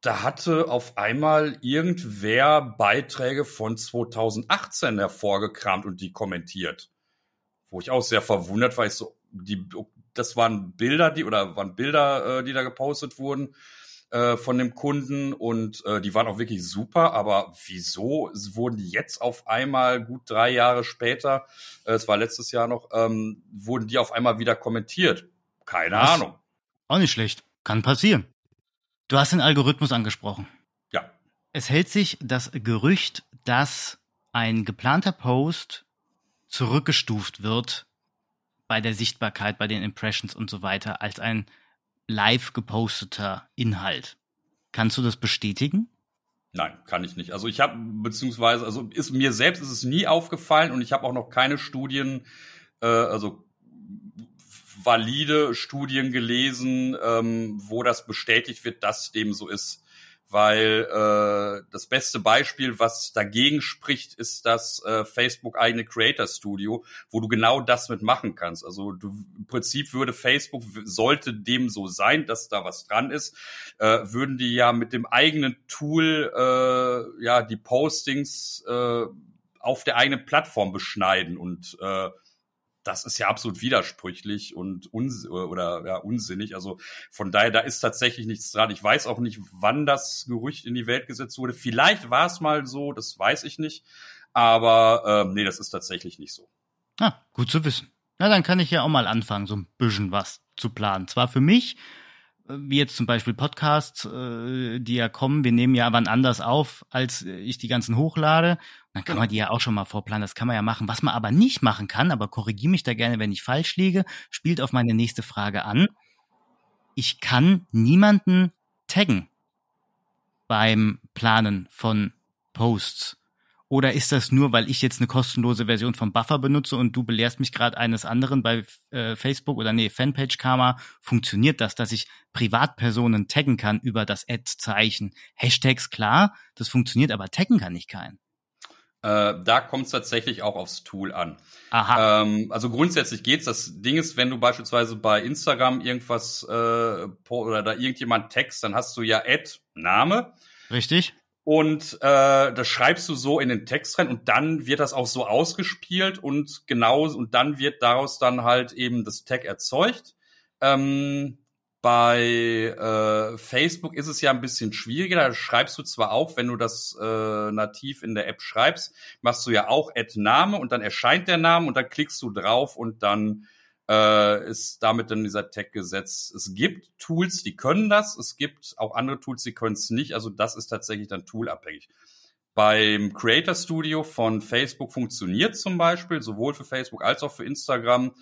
B: da hatte auf einmal irgendwer Beiträge von 2018 hervorgekramt und die kommentiert. Wo ich auch sehr verwundert war, ich so, die, das waren Bilder, die oder waren Bilder, äh, die da gepostet wurden äh, von dem Kunden und äh, die waren auch wirklich super. Aber wieso wurden die jetzt auf einmal gut drei Jahre später, äh, es war letztes Jahr noch, ähm, wurden die auf einmal wieder kommentiert? Keine das Ahnung.
A: Auch nicht schlecht. Kann passieren. Du hast den Algorithmus angesprochen.
B: Ja.
A: Es hält sich das Gerücht, dass ein geplanter Post zurückgestuft wird bei der Sichtbarkeit, bei den Impressions und so weiter, als ein live geposteter Inhalt. Kannst du das bestätigen?
B: Nein, kann ich nicht. Also ich habe beziehungsweise also ist mir selbst ist es nie aufgefallen und ich habe auch noch keine Studien, äh, also valide Studien gelesen, ähm, wo das bestätigt wird, dass dem so ist weil äh, das beste Beispiel, was dagegen spricht, ist das äh, Facebook eigene Creator Studio, wo du genau das mitmachen kannst. Also du, im Prinzip würde Facebook, sollte dem so sein, dass da was dran ist, äh, würden die ja mit dem eigenen Tool äh, ja die Postings äh, auf der eigenen Plattform beschneiden und äh, das ist ja absolut widersprüchlich und uns oder ja, unsinnig. Also von daher, da ist tatsächlich nichts dran. Ich weiß auch nicht, wann das Gerücht in die Welt gesetzt wurde. Vielleicht war es mal so, das weiß ich nicht. Aber ähm, nee, das ist tatsächlich nicht so.
A: Ah, gut zu wissen. Na, dann kann ich ja auch mal anfangen, so ein bisschen was zu planen. Zwar für mich, äh, wie jetzt zum Beispiel Podcasts, äh, die ja kommen, wir nehmen ja wann anders auf, als ich die ganzen hochlade. Dann kann genau. man die ja auch schon mal vorplanen, das kann man ja machen. Was man aber nicht machen kann, aber korrigiere mich da gerne, wenn ich falsch liege, spielt auf meine nächste Frage an. Ich kann niemanden taggen beim Planen von Posts. Oder ist das nur, weil ich jetzt eine kostenlose Version von Buffer benutze und du belehrst mich gerade eines anderen bei äh, Facebook oder nee, Fanpage Karma? Funktioniert das, dass ich Privatpersonen taggen kann über das Ad-Zeichen? Hashtags klar, das funktioniert, aber taggen kann ich keinen.
B: Äh, da kommt es tatsächlich auch aufs Tool an.
A: Aha.
B: Ähm, also grundsätzlich geht's. Das Ding ist, wenn du beispielsweise bei Instagram irgendwas äh, oder da irgendjemand text, dann hast du ja Ad Name.
A: Richtig.
B: Und äh, das schreibst du so in den Text rein und dann wird das auch so ausgespielt und genau und dann wird daraus dann halt eben das Tag erzeugt. Ähm, bei äh, Facebook ist es ja ein bisschen schwieriger. Da schreibst du zwar auch, wenn du das äh, nativ in der App schreibst, machst du ja auch Add-Name und dann erscheint der Name und dann klickst du drauf und dann äh, ist damit dann dieser Tag gesetzt. Es gibt Tools, die können das. Es gibt auch andere Tools, die können es nicht. Also das ist tatsächlich dann toolabhängig. Beim Creator Studio von Facebook funktioniert zum Beispiel, sowohl für Facebook als auch für Instagram.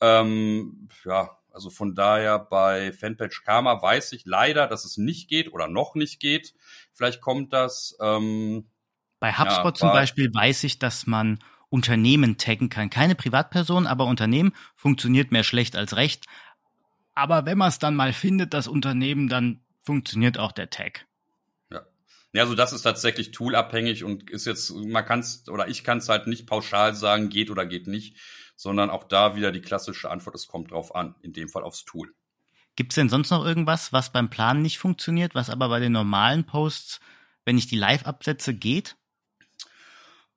B: Ähm, ja, also von daher bei Fanpage Karma weiß ich leider, dass es nicht geht oder noch nicht geht. Vielleicht kommt das. Ähm,
A: bei HubSpot ja, zum Beispiel weiß ich, dass man Unternehmen taggen kann. Keine Privatperson, aber Unternehmen funktioniert mehr schlecht als recht. Aber wenn man es dann mal findet, das Unternehmen, dann funktioniert auch der Tag.
B: Ja. Ja, also das ist tatsächlich toolabhängig und ist jetzt, man kann es, oder ich kann es halt nicht pauschal sagen, geht oder geht nicht, sondern auch da wieder die klassische Antwort, es kommt drauf an, in dem Fall aufs Tool.
A: Gibt es denn sonst noch irgendwas, was beim Planen nicht funktioniert, was aber bei den normalen Posts, wenn ich die live absetze, geht?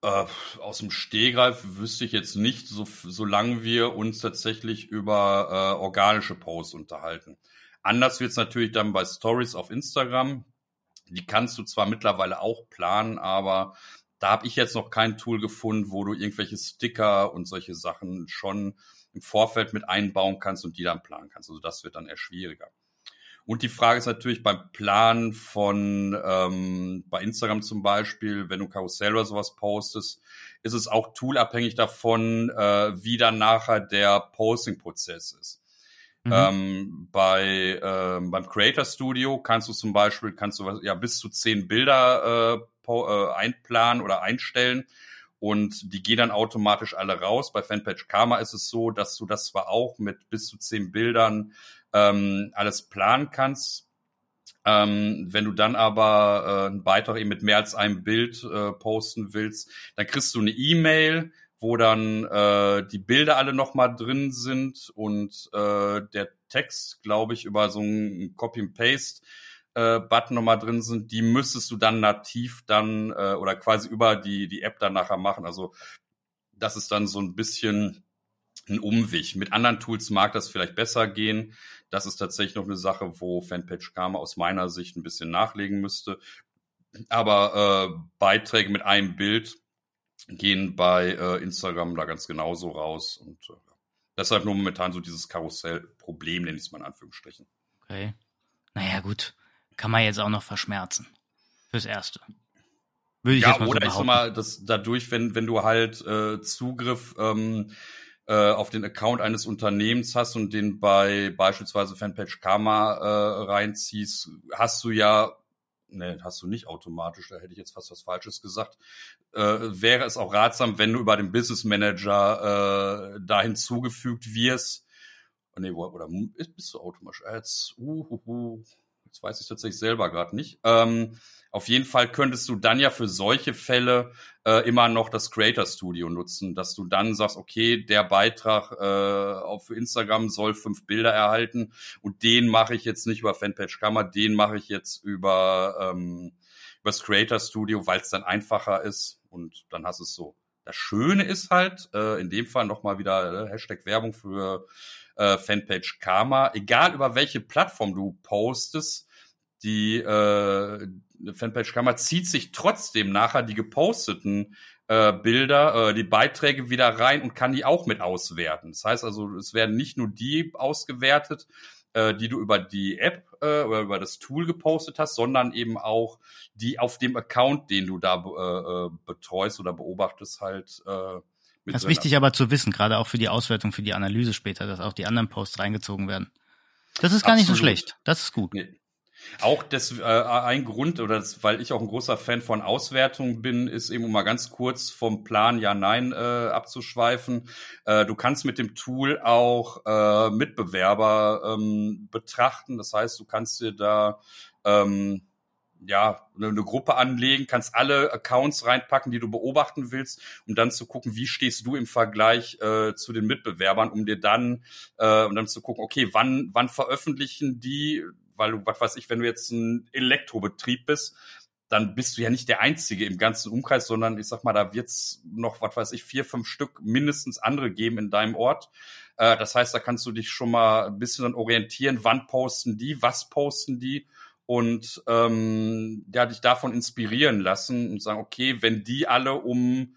B: Äh, aus dem Stehgreif wüsste ich jetzt nicht, so, solange wir uns tatsächlich über äh, organische Posts unterhalten. Anders wird es natürlich dann bei Stories auf Instagram. Die kannst du zwar mittlerweile auch planen, aber da habe ich jetzt noch kein Tool gefunden, wo du irgendwelche Sticker und solche Sachen schon im Vorfeld mit einbauen kannst und die dann planen kannst. Also das wird dann eher schwieriger. Und die Frage ist natürlich beim Plan von ähm, bei Instagram zum Beispiel, wenn du Karussell oder sowas postest, ist es auch toolabhängig davon, äh, wie dann nachher der Posting-Prozess ist. Mhm. Ähm, bei ähm, beim Creator Studio kannst du zum Beispiel kannst du ja bis zu zehn Bilder äh, äh, einplanen oder einstellen und die gehen dann automatisch alle raus. Bei Fanpage Karma ist es so, dass du das zwar auch mit bis zu zehn Bildern ähm, alles planen kannst. Ähm, wenn du dann aber äh, einen Beitrag eben mit mehr als einem Bild äh, posten willst, dann kriegst du eine E-Mail, wo dann äh, die Bilder alle nochmal drin sind und äh, der Text, glaube ich, über so einen Copy-and-Paste äh, Button nochmal drin sind, die müsstest du dann nativ dann äh, oder quasi über die, die App dann nachher machen. Also das ist dann so ein bisschen ein Umweg. Mit anderen Tools mag das vielleicht besser gehen. Das ist tatsächlich noch eine Sache, wo Fanpage Karma aus meiner Sicht ein bisschen nachlegen müsste. Aber äh, Beiträge mit einem Bild gehen bei äh, Instagram da ganz genauso raus. Und äh, deshalb nur momentan so dieses Karussell-Problem, nenne ich es mal in Anführungsstrichen.
A: Okay. Naja, gut. Kann man jetzt auch noch verschmerzen. Fürs Erste.
B: Würde ich ja, jetzt mal oder so ich sag mal, dass dadurch, wenn, wenn du halt äh, Zugriff ähm, äh, auf den Account eines Unternehmens hast und den bei beispielsweise Fanpage Karma äh, reinziehst, hast du ja, ne, hast du nicht automatisch, da hätte ich jetzt fast was Falsches gesagt, äh, wäre es auch ratsam, wenn du über den Business Manager äh, da hinzugefügt wirst. Oh, nee, oder bist du automatisch? Jetzt, uh, uh, uh, jetzt weiß ich tatsächlich selber gerade nicht. Ähm, auf jeden Fall könntest du dann ja für solche Fälle äh, immer noch das Creator Studio nutzen, dass du dann sagst, okay, der Beitrag äh, auf Instagram soll fünf Bilder erhalten und den mache ich jetzt nicht über Fanpage Kammer, den mache ich jetzt über ähm, über das Creator Studio, weil es dann einfacher ist und dann hast du es so. Das Schöne ist halt, äh, in dem Fall nochmal wieder äh, Hashtag Werbung für äh, Fanpage Karma, egal über welche Plattform du postest, die äh, Fanpage Karma zieht sich trotzdem nachher die geposteten äh, Bilder, äh, die Beiträge wieder rein und kann die auch mit auswerten. Das heißt also, es werden nicht nur die ausgewertet, äh, die du über die App äh, oder über das Tool gepostet hast, sondern eben auch die auf dem Account, den du da äh, äh betreust oder beobachtest, halt. Äh,
A: das ist wichtig aber zu wissen, gerade auch für die Auswertung, für die Analyse später, dass auch die anderen Posts reingezogen werden. Das ist gar Absolut. nicht so schlecht. Das ist gut.
B: Nee. Auch das, äh, ein Grund, oder das, weil ich auch ein großer Fan von Auswertung bin, ist eben um mal ganz kurz vom Plan Ja-Nein äh, abzuschweifen. Äh, du kannst mit dem Tool auch äh, Mitbewerber ähm, betrachten. Das heißt, du kannst dir da ähm, ja, eine, Gruppe anlegen, kannst alle Accounts reinpacken, die du beobachten willst, um dann zu gucken, wie stehst du im Vergleich äh, zu den Mitbewerbern, um dir dann, äh, um dann zu gucken, okay, wann, wann veröffentlichen die weil du, was weiß ich, wenn du jetzt ein Elektrobetrieb bist, dann bist du ja nicht der Einzige im ganzen Umkreis, sondern ich sag mal, da wird's noch, was weiß ich, vier, fünf Stück mindestens andere geben in deinem Ort. Äh, das heißt, da kannst du dich schon mal ein bisschen dann orientieren, wann posten die, was posten die und ähm, ja, dich davon inspirieren lassen und sagen, okay, wenn die alle um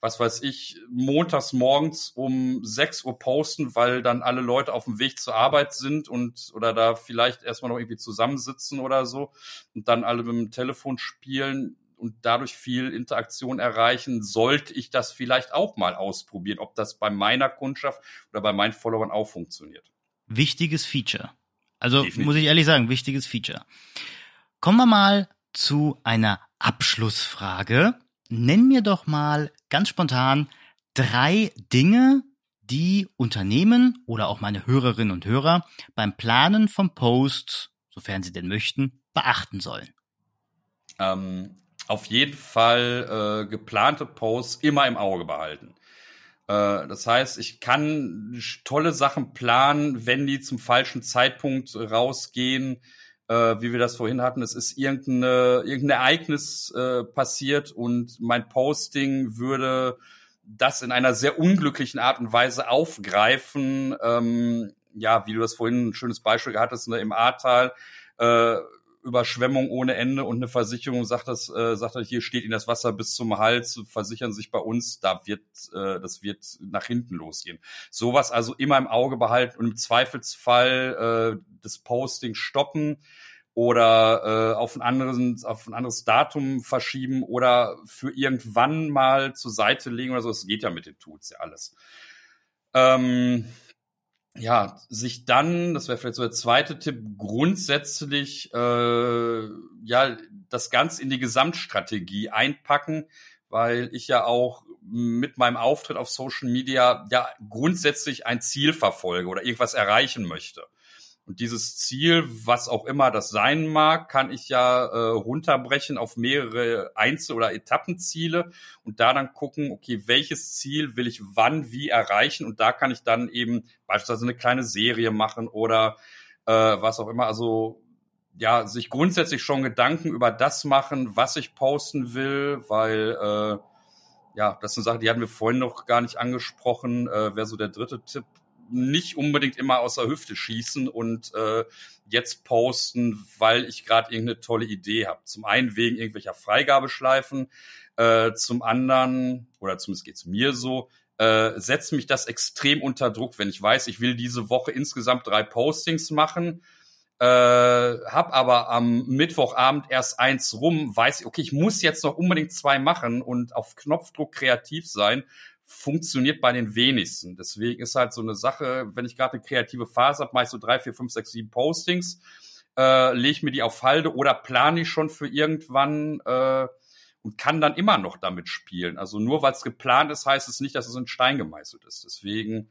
B: was weiß ich, montags morgens um 6 Uhr posten, weil dann alle Leute auf dem Weg zur Arbeit sind und oder da vielleicht erstmal noch irgendwie zusammensitzen oder so und dann alle mit dem Telefon spielen und dadurch viel Interaktion erreichen, sollte ich das vielleicht auch mal ausprobieren, ob das bei meiner Kundschaft oder bei meinen Followern auch funktioniert.
A: Wichtiges Feature. Also Definitiv. muss ich ehrlich sagen, wichtiges Feature. Kommen wir mal zu einer Abschlussfrage. Nenn mir doch mal ganz spontan drei Dinge, die Unternehmen oder auch meine Hörerinnen und Hörer beim Planen vom Post, sofern sie denn möchten, beachten sollen.
B: Ähm, auf jeden Fall äh, geplante Posts immer im Auge behalten. Äh, das heißt, ich kann tolle Sachen planen, wenn die zum falschen Zeitpunkt rausgehen, äh, wie wir das vorhin hatten, es ist irgendeine, irgendein Ereignis äh, passiert und mein Posting würde das in einer sehr unglücklichen Art und Weise aufgreifen. Ähm, ja, wie du das vorhin ein schönes Beispiel hattest, ne, im Ahrtal. Äh, Überschwemmung ohne Ende und eine Versicherung sagt das, äh, sagt er, hier steht Ihnen das Wasser bis zum Hals, versichern sich bei uns, da wird, äh, das wird nach hinten losgehen. Sowas also immer im Auge behalten und im Zweifelsfall äh, das Posting stoppen oder äh, auf ein anderes auf ein anderes Datum verschieben oder für irgendwann mal zur Seite legen oder so. Das geht ja mit den Tools ja alles. Ähm, ja, sich dann, das wäre vielleicht so der zweite Tipp, grundsätzlich äh, ja das Ganze in die Gesamtstrategie einpacken, weil ich ja auch mit meinem Auftritt auf Social Media ja grundsätzlich ein Ziel verfolge oder irgendwas erreichen möchte. Und dieses Ziel, was auch immer das sein mag, kann ich ja äh, runterbrechen auf mehrere Einzel- oder Etappenziele und da dann gucken, okay, welches Ziel will ich wann wie erreichen und da kann ich dann eben beispielsweise eine kleine Serie machen oder äh, was auch immer. Also ja, sich grundsätzlich schon Gedanken über das machen, was ich posten will, weil äh, ja, das ist eine Sache, die hatten wir vorhin noch gar nicht angesprochen. Äh, Wäre so der dritte Tipp nicht unbedingt immer aus der Hüfte schießen und äh, jetzt posten, weil ich gerade irgendeine tolle Idee habe. Zum einen wegen irgendwelcher Freigabeschleifen, äh, zum anderen, oder zumindest geht's mir so, äh, setzt mich das extrem unter Druck, wenn ich weiß, ich will diese Woche insgesamt drei Postings machen, äh, hab aber am Mittwochabend erst eins rum, weiß ich, okay, ich muss jetzt noch unbedingt zwei machen und auf Knopfdruck kreativ sein, funktioniert bei den wenigsten. Deswegen ist halt so eine Sache, wenn ich gerade eine kreative Phase habe, mache ich so drei, vier, fünf, sechs, sieben Postings, äh, lege mir die auf Halde oder plane ich schon für irgendwann äh, und kann dann immer noch damit spielen. Also nur weil es geplant ist, heißt es nicht, dass es in Stein gemeißelt ist. Deswegen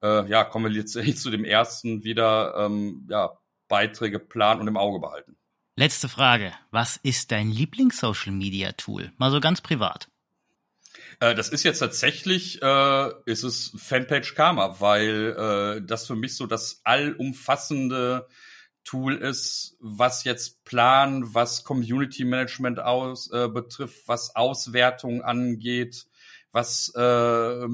B: äh, ja, kommen wir jetzt zu dem ersten wieder ähm, ja, Beiträge planen und im Auge behalten.
A: Letzte Frage. Was ist dein Lieblings-Social-Media-Tool? Mal so ganz privat.
B: Äh, das ist jetzt tatsächlich, äh, ist es Fanpage Karma, weil äh, das für mich so das allumfassende Tool ist, was jetzt Plan, was Community Management aus, äh, betrifft, was Auswertung angeht, was äh,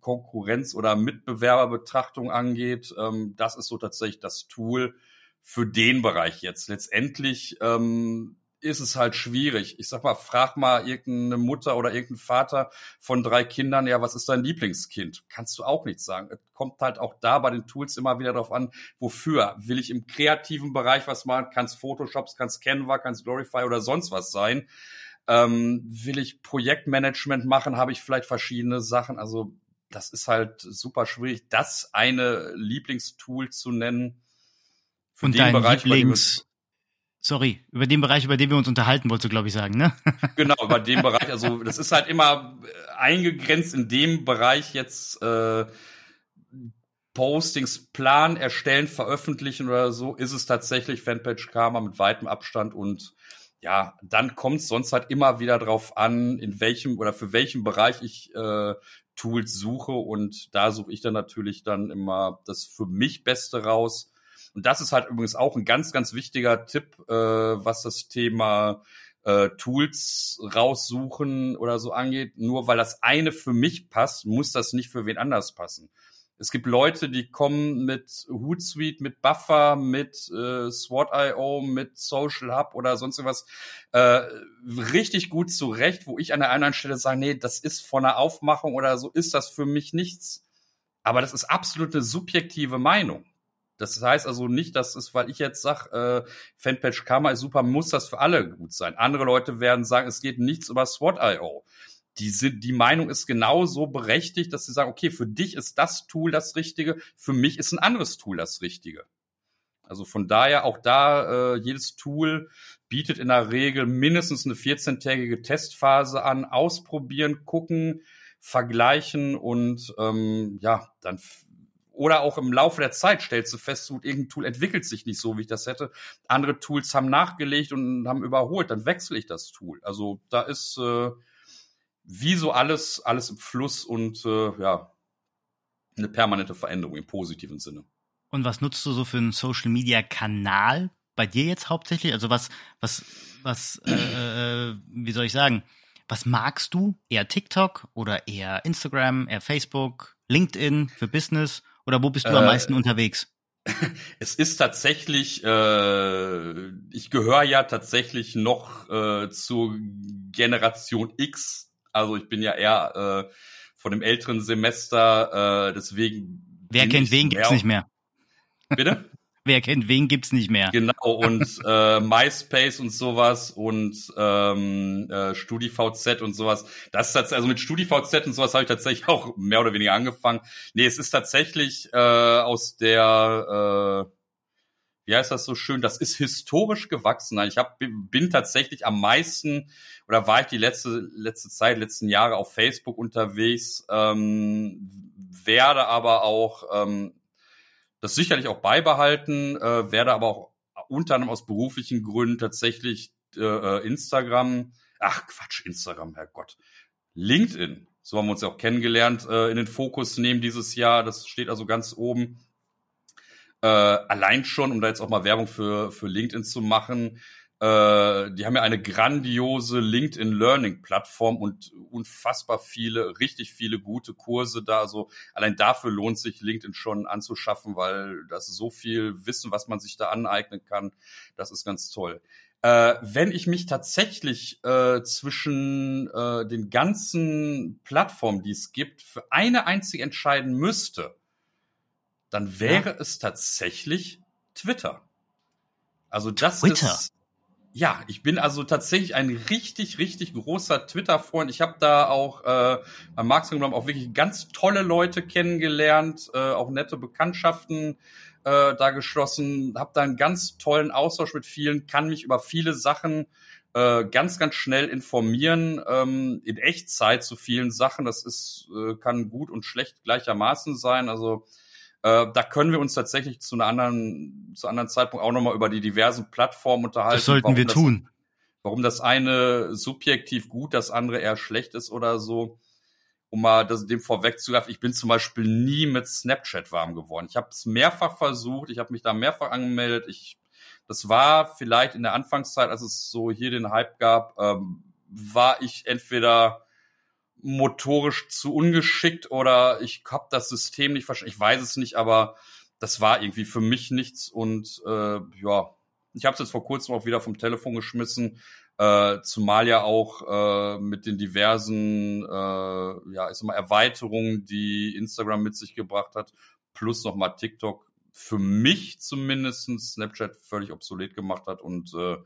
B: Konkurrenz- oder Mitbewerberbetrachtung angeht. Ähm, das ist so tatsächlich das Tool für den Bereich jetzt. Letztendlich ähm, ist es halt schwierig. Ich sag mal, frag mal irgendeine Mutter oder irgendeinen Vater von drei Kindern, ja, was ist dein Lieblingskind? Kannst du auch nicht sagen. Es kommt halt auch da bei den Tools immer wieder darauf an, wofür. Will ich im kreativen Bereich was machen? Kann es Photoshops, kann es Canva, kann es Glorify oder sonst was sein? Ähm, will ich Projektmanagement machen? Habe ich vielleicht verschiedene Sachen? Also das ist halt super schwierig, das eine Lieblingstool zu nennen.
A: Für Und dein Bereich, Lieblings Sorry, über den Bereich, über den wir uns unterhalten, wolltest du, glaube ich, sagen, ne?
B: genau, über den Bereich. Also das ist halt immer eingegrenzt in dem Bereich jetzt äh, Postings Plan erstellen, veröffentlichen oder so, ist es tatsächlich Fanpage Karma mit weitem Abstand und ja, dann kommt es sonst halt immer wieder drauf an, in welchem oder für welchen Bereich ich äh, Tools suche und da suche ich dann natürlich dann immer das für mich Beste raus und das ist halt übrigens auch ein ganz, ganz wichtiger Tipp, äh, was das Thema äh, Tools raussuchen oder so angeht. Nur weil das eine für mich passt, muss das nicht für wen anders passen. Es gibt Leute, die kommen mit Hootsuite, mit Buffer, mit äh, SWOT.io, mit Social Hub oder sonst irgendwas äh, richtig gut zurecht, wo ich an der anderen Stelle sage, nee, das ist von einer Aufmachung oder so, ist das für mich nichts. Aber das ist absolut eine subjektive Meinung. Das heißt also nicht, dass es, weil ich jetzt sage, äh, Fanpage Karma ist super, muss das für alle gut sein. Andere Leute werden sagen, es geht nichts über SWOT.io. Die, sind, die Meinung ist genauso berechtigt, dass sie sagen, okay, für dich ist das Tool das Richtige, für mich ist ein anderes Tool das Richtige. Also von daher auch da, äh, jedes Tool bietet in der Regel mindestens eine 14-tägige Testphase an, ausprobieren, gucken, vergleichen und ähm, ja, dann oder auch im Laufe der Zeit stellst du fest, so, irgendein Tool entwickelt sich nicht so, wie ich das hätte. Andere Tools haben nachgelegt und haben überholt, dann wechsle ich das Tool. Also da ist äh, wie so alles, alles im Fluss und äh, ja, eine permanente Veränderung im positiven Sinne.
A: Und was nutzt du so für einen Social Media Kanal bei dir jetzt hauptsächlich? Also was, was, was, äh, äh wie soll ich sagen? Was magst du? Eher TikTok oder eher Instagram, eher Facebook, LinkedIn für Business? Oder wo bist du äh, am meisten unterwegs?
B: Es ist tatsächlich, äh, ich gehöre ja tatsächlich noch äh, zur Generation X. Also ich bin ja eher äh, von dem älteren Semester, äh, deswegen.
A: Wer kennt wen, gibt's nicht mehr.
B: Bitte?
A: Wer kennt wen gibt's nicht mehr.
B: Genau und äh, MySpace und sowas und ähm, äh, StudiVZ und sowas. Das ist also mit StudiVZ und sowas habe ich tatsächlich auch mehr oder weniger angefangen. Nee, es ist tatsächlich äh, aus der äh, wie heißt das so schön, das ist historisch gewachsen. Ich hab, bin tatsächlich am meisten oder war ich die letzte, letzte Zeit, letzten Jahre auf Facebook unterwegs, ähm, werde aber auch ähm, das sicherlich auch beibehalten, äh, werde aber auch unter anderem aus beruflichen Gründen tatsächlich äh, Instagram, ach Quatsch, Instagram, Herrgott, LinkedIn, so haben wir uns ja auch kennengelernt, äh, in den Fokus nehmen dieses Jahr. Das steht also ganz oben. Äh, allein schon, um da jetzt auch mal Werbung für, für LinkedIn zu machen, äh, die haben ja eine grandiose LinkedIn Learning Plattform und unfassbar viele, richtig viele gute Kurse da. Also allein dafür lohnt sich LinkedIn schon anzuschaffen, weil das ist so viel Wissen, was man sich da aneignen kann. Das ist ganz toll. Äh, wenn ich mich tatsächlich äh, zwischen äh, den ganzen Plattformen, die es gibt, für eine einzige entscheiden müsste, dann wäre ja. es tatsächlich Twitter. Also das Twitter. ist ja, ich bin also tatsächlich ein richtig, richtig großer Twitter-Freund. Ich habe da auch äh, beim Marketing auch wirklich ganz tolle Leute kennengelernt, äh, auch nette Bekanntschaften äh, da geschlossen, habe da einen ganz tollen Austausch mit vielen, kann mich über viele Sachen äh, ganz, ganz schnell informieren, ähm, in Echtzeit zu vielen Sachen. Das ist, äh, kann gut und schlecht gleichermaßen sein. Also äh, da können wir uns tatsächlich zu einer anderen, zu einem anderen Zeitpunkt auch nochmal über die diversen Plattformen unterhalten. Das
A: sollten wir
B: das,
A: tun.
B: Warum das eine subjektiv gut, das andere eher schlecht ist oder so. Um mal das, dem vorwegzugreifen, ich bin zum Beispiel nie mit Snapchat warm geworden. Ich habe es mehrfach versucht, ich habe mich da mehrfach angemeldet. Ich, das war vielleicht in der Anfangszeit, als es so hier den Hype gab, ähm, war ich entweder motorisch zu ungeschickt oder ich habe das System nicht verstanden. Ich weiß es nicht, aber das war irgendwie für mich nichts und äh, ja, ich habe es jetzt vor kurzem auch wieder vom Telefon geschmissen, äh, zumal ja auch äh, mit den diversen äh, ja, ich sag mal, Erweiterungen, die Instagram mit sich gebracht hat, plus nochmal TikTok für mich zumindest Snapchat völlig obsolet gemacht hat und äh,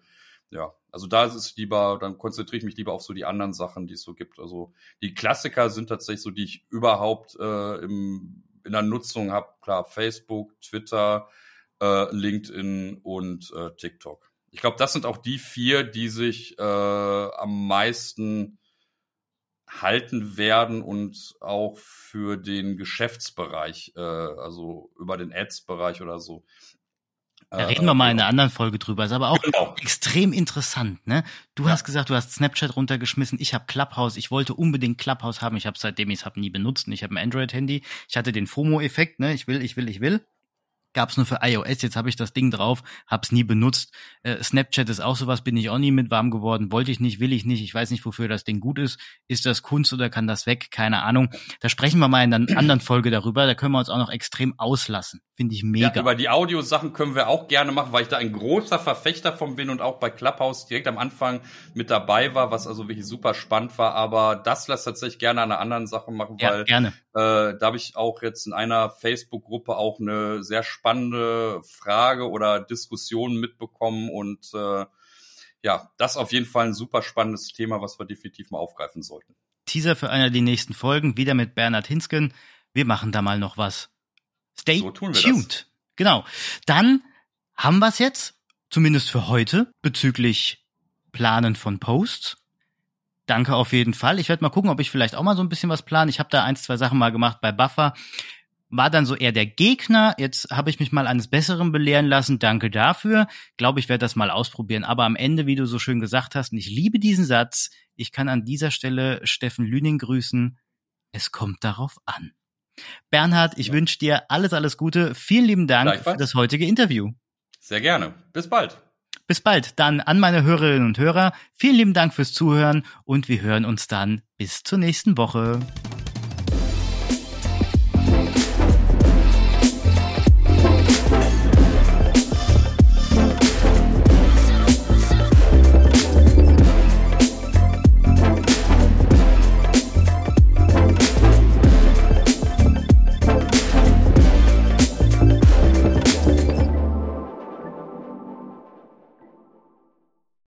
B: ja, also da ist es lieber, dann konzentriere ich mich lieber auf so die anderen Sachen, die es so gibt. Also die Klassiker sind tatsächlich so, die ich überhaupt äh, im, in der Nutzung habe. Klar, Facebook, Twitter, äh, LinkedIn und äh, TikTok. Ich glaube, das sind auch die vier, die sich äh, am meisten halten werden und auch für den Geschäftsbereich, äh, also über den Ads-Bereich oder so,
A: da reden wir mal in einer anderen Folge drüber. Ist aber auch genau. extrem interessant, ne? Du ja. hast gesagt, du hast Snapchat runtergeschmissen. Ich habe Clubhouse. Ich wollte unbedingt Clubhouse haben. Ich habe seitdem ich es habe nie benutzt. Ich habe ein Android-Handy. Ich hatte den FOMO-Effekt, ne? Ich will, ich will, ich will gab's nur für iOS, jetzt habe ich das Ding drauf, hab's nie benutzt. Äh, Snapchat ist auch sowas, bin ich auch nie mit warm geworden, wollte ich nicht, will ich nicht, ich weiß nicht, wofür das Ding gut ist. Ist das Kunst oder kann das weg? Keine Ahnung. Da sprechen wir mal in einer anderen Folge darüber, da können wir uns auch noch extrem auslassen. Finde ich mega. Ja,
B: über die Audiosachen können wir auch gerne machen, weil ich da ein großer Verfechter von bin und auch bei Clubhouse direkt am Anfang mit dabei war, was also wirklich super spannend war. Aber das lässt tatsächlich gerne an einer anderen Sache machen, ja, weil gerne. Äh, da habe ich auch jetzt in einer Facebook-Gruppe auch eine sehr spannende Frage oder Diskussion mitbekommen und äh, ja, das ist auf jeden Fall ein super spannendes Thema, was wir definitiv mal aufgreifen sollten.
A: Teaser für einer der nächsten Folgen, wieder mit Bernhard Hinsken. Wir machen da mal noch was. Stay so tuned. Das. Genau. Dann haben wir es jetzt, zumindest für heute, bezüglich Planen von Posts. Danke auf jeden Fall. Ich werde mal gucken, ob ich vielleicht auch mal so ein bisschen was plane. Ich habe da eins, zwei Sachen mal gemacht bei Buffer. War dann so eher der Gegner. Jetzt habe ich mich mal eines Besseren belehren lassen. Danke dafür. Glaube ich, werde das mal ausprobieren. Aber am Ende, wie du so schön gesagt hast, und ich liebe diesen Satz, ich kann an dieser Stelle Steffen Lüning grüßen. Es kommt darauf an. Bernhard, ich ja. wünsche dir alles, alles Gute. Vielen lieben Dank für das heutige Interview.
B: Sehr gerne. Bis bald.
A: Bis bald. Dann an meine Hörerinnen und Hörer. Vielen lieben Dank fürs Zuhören und wir hören uns dann bis zur nächsten Woche.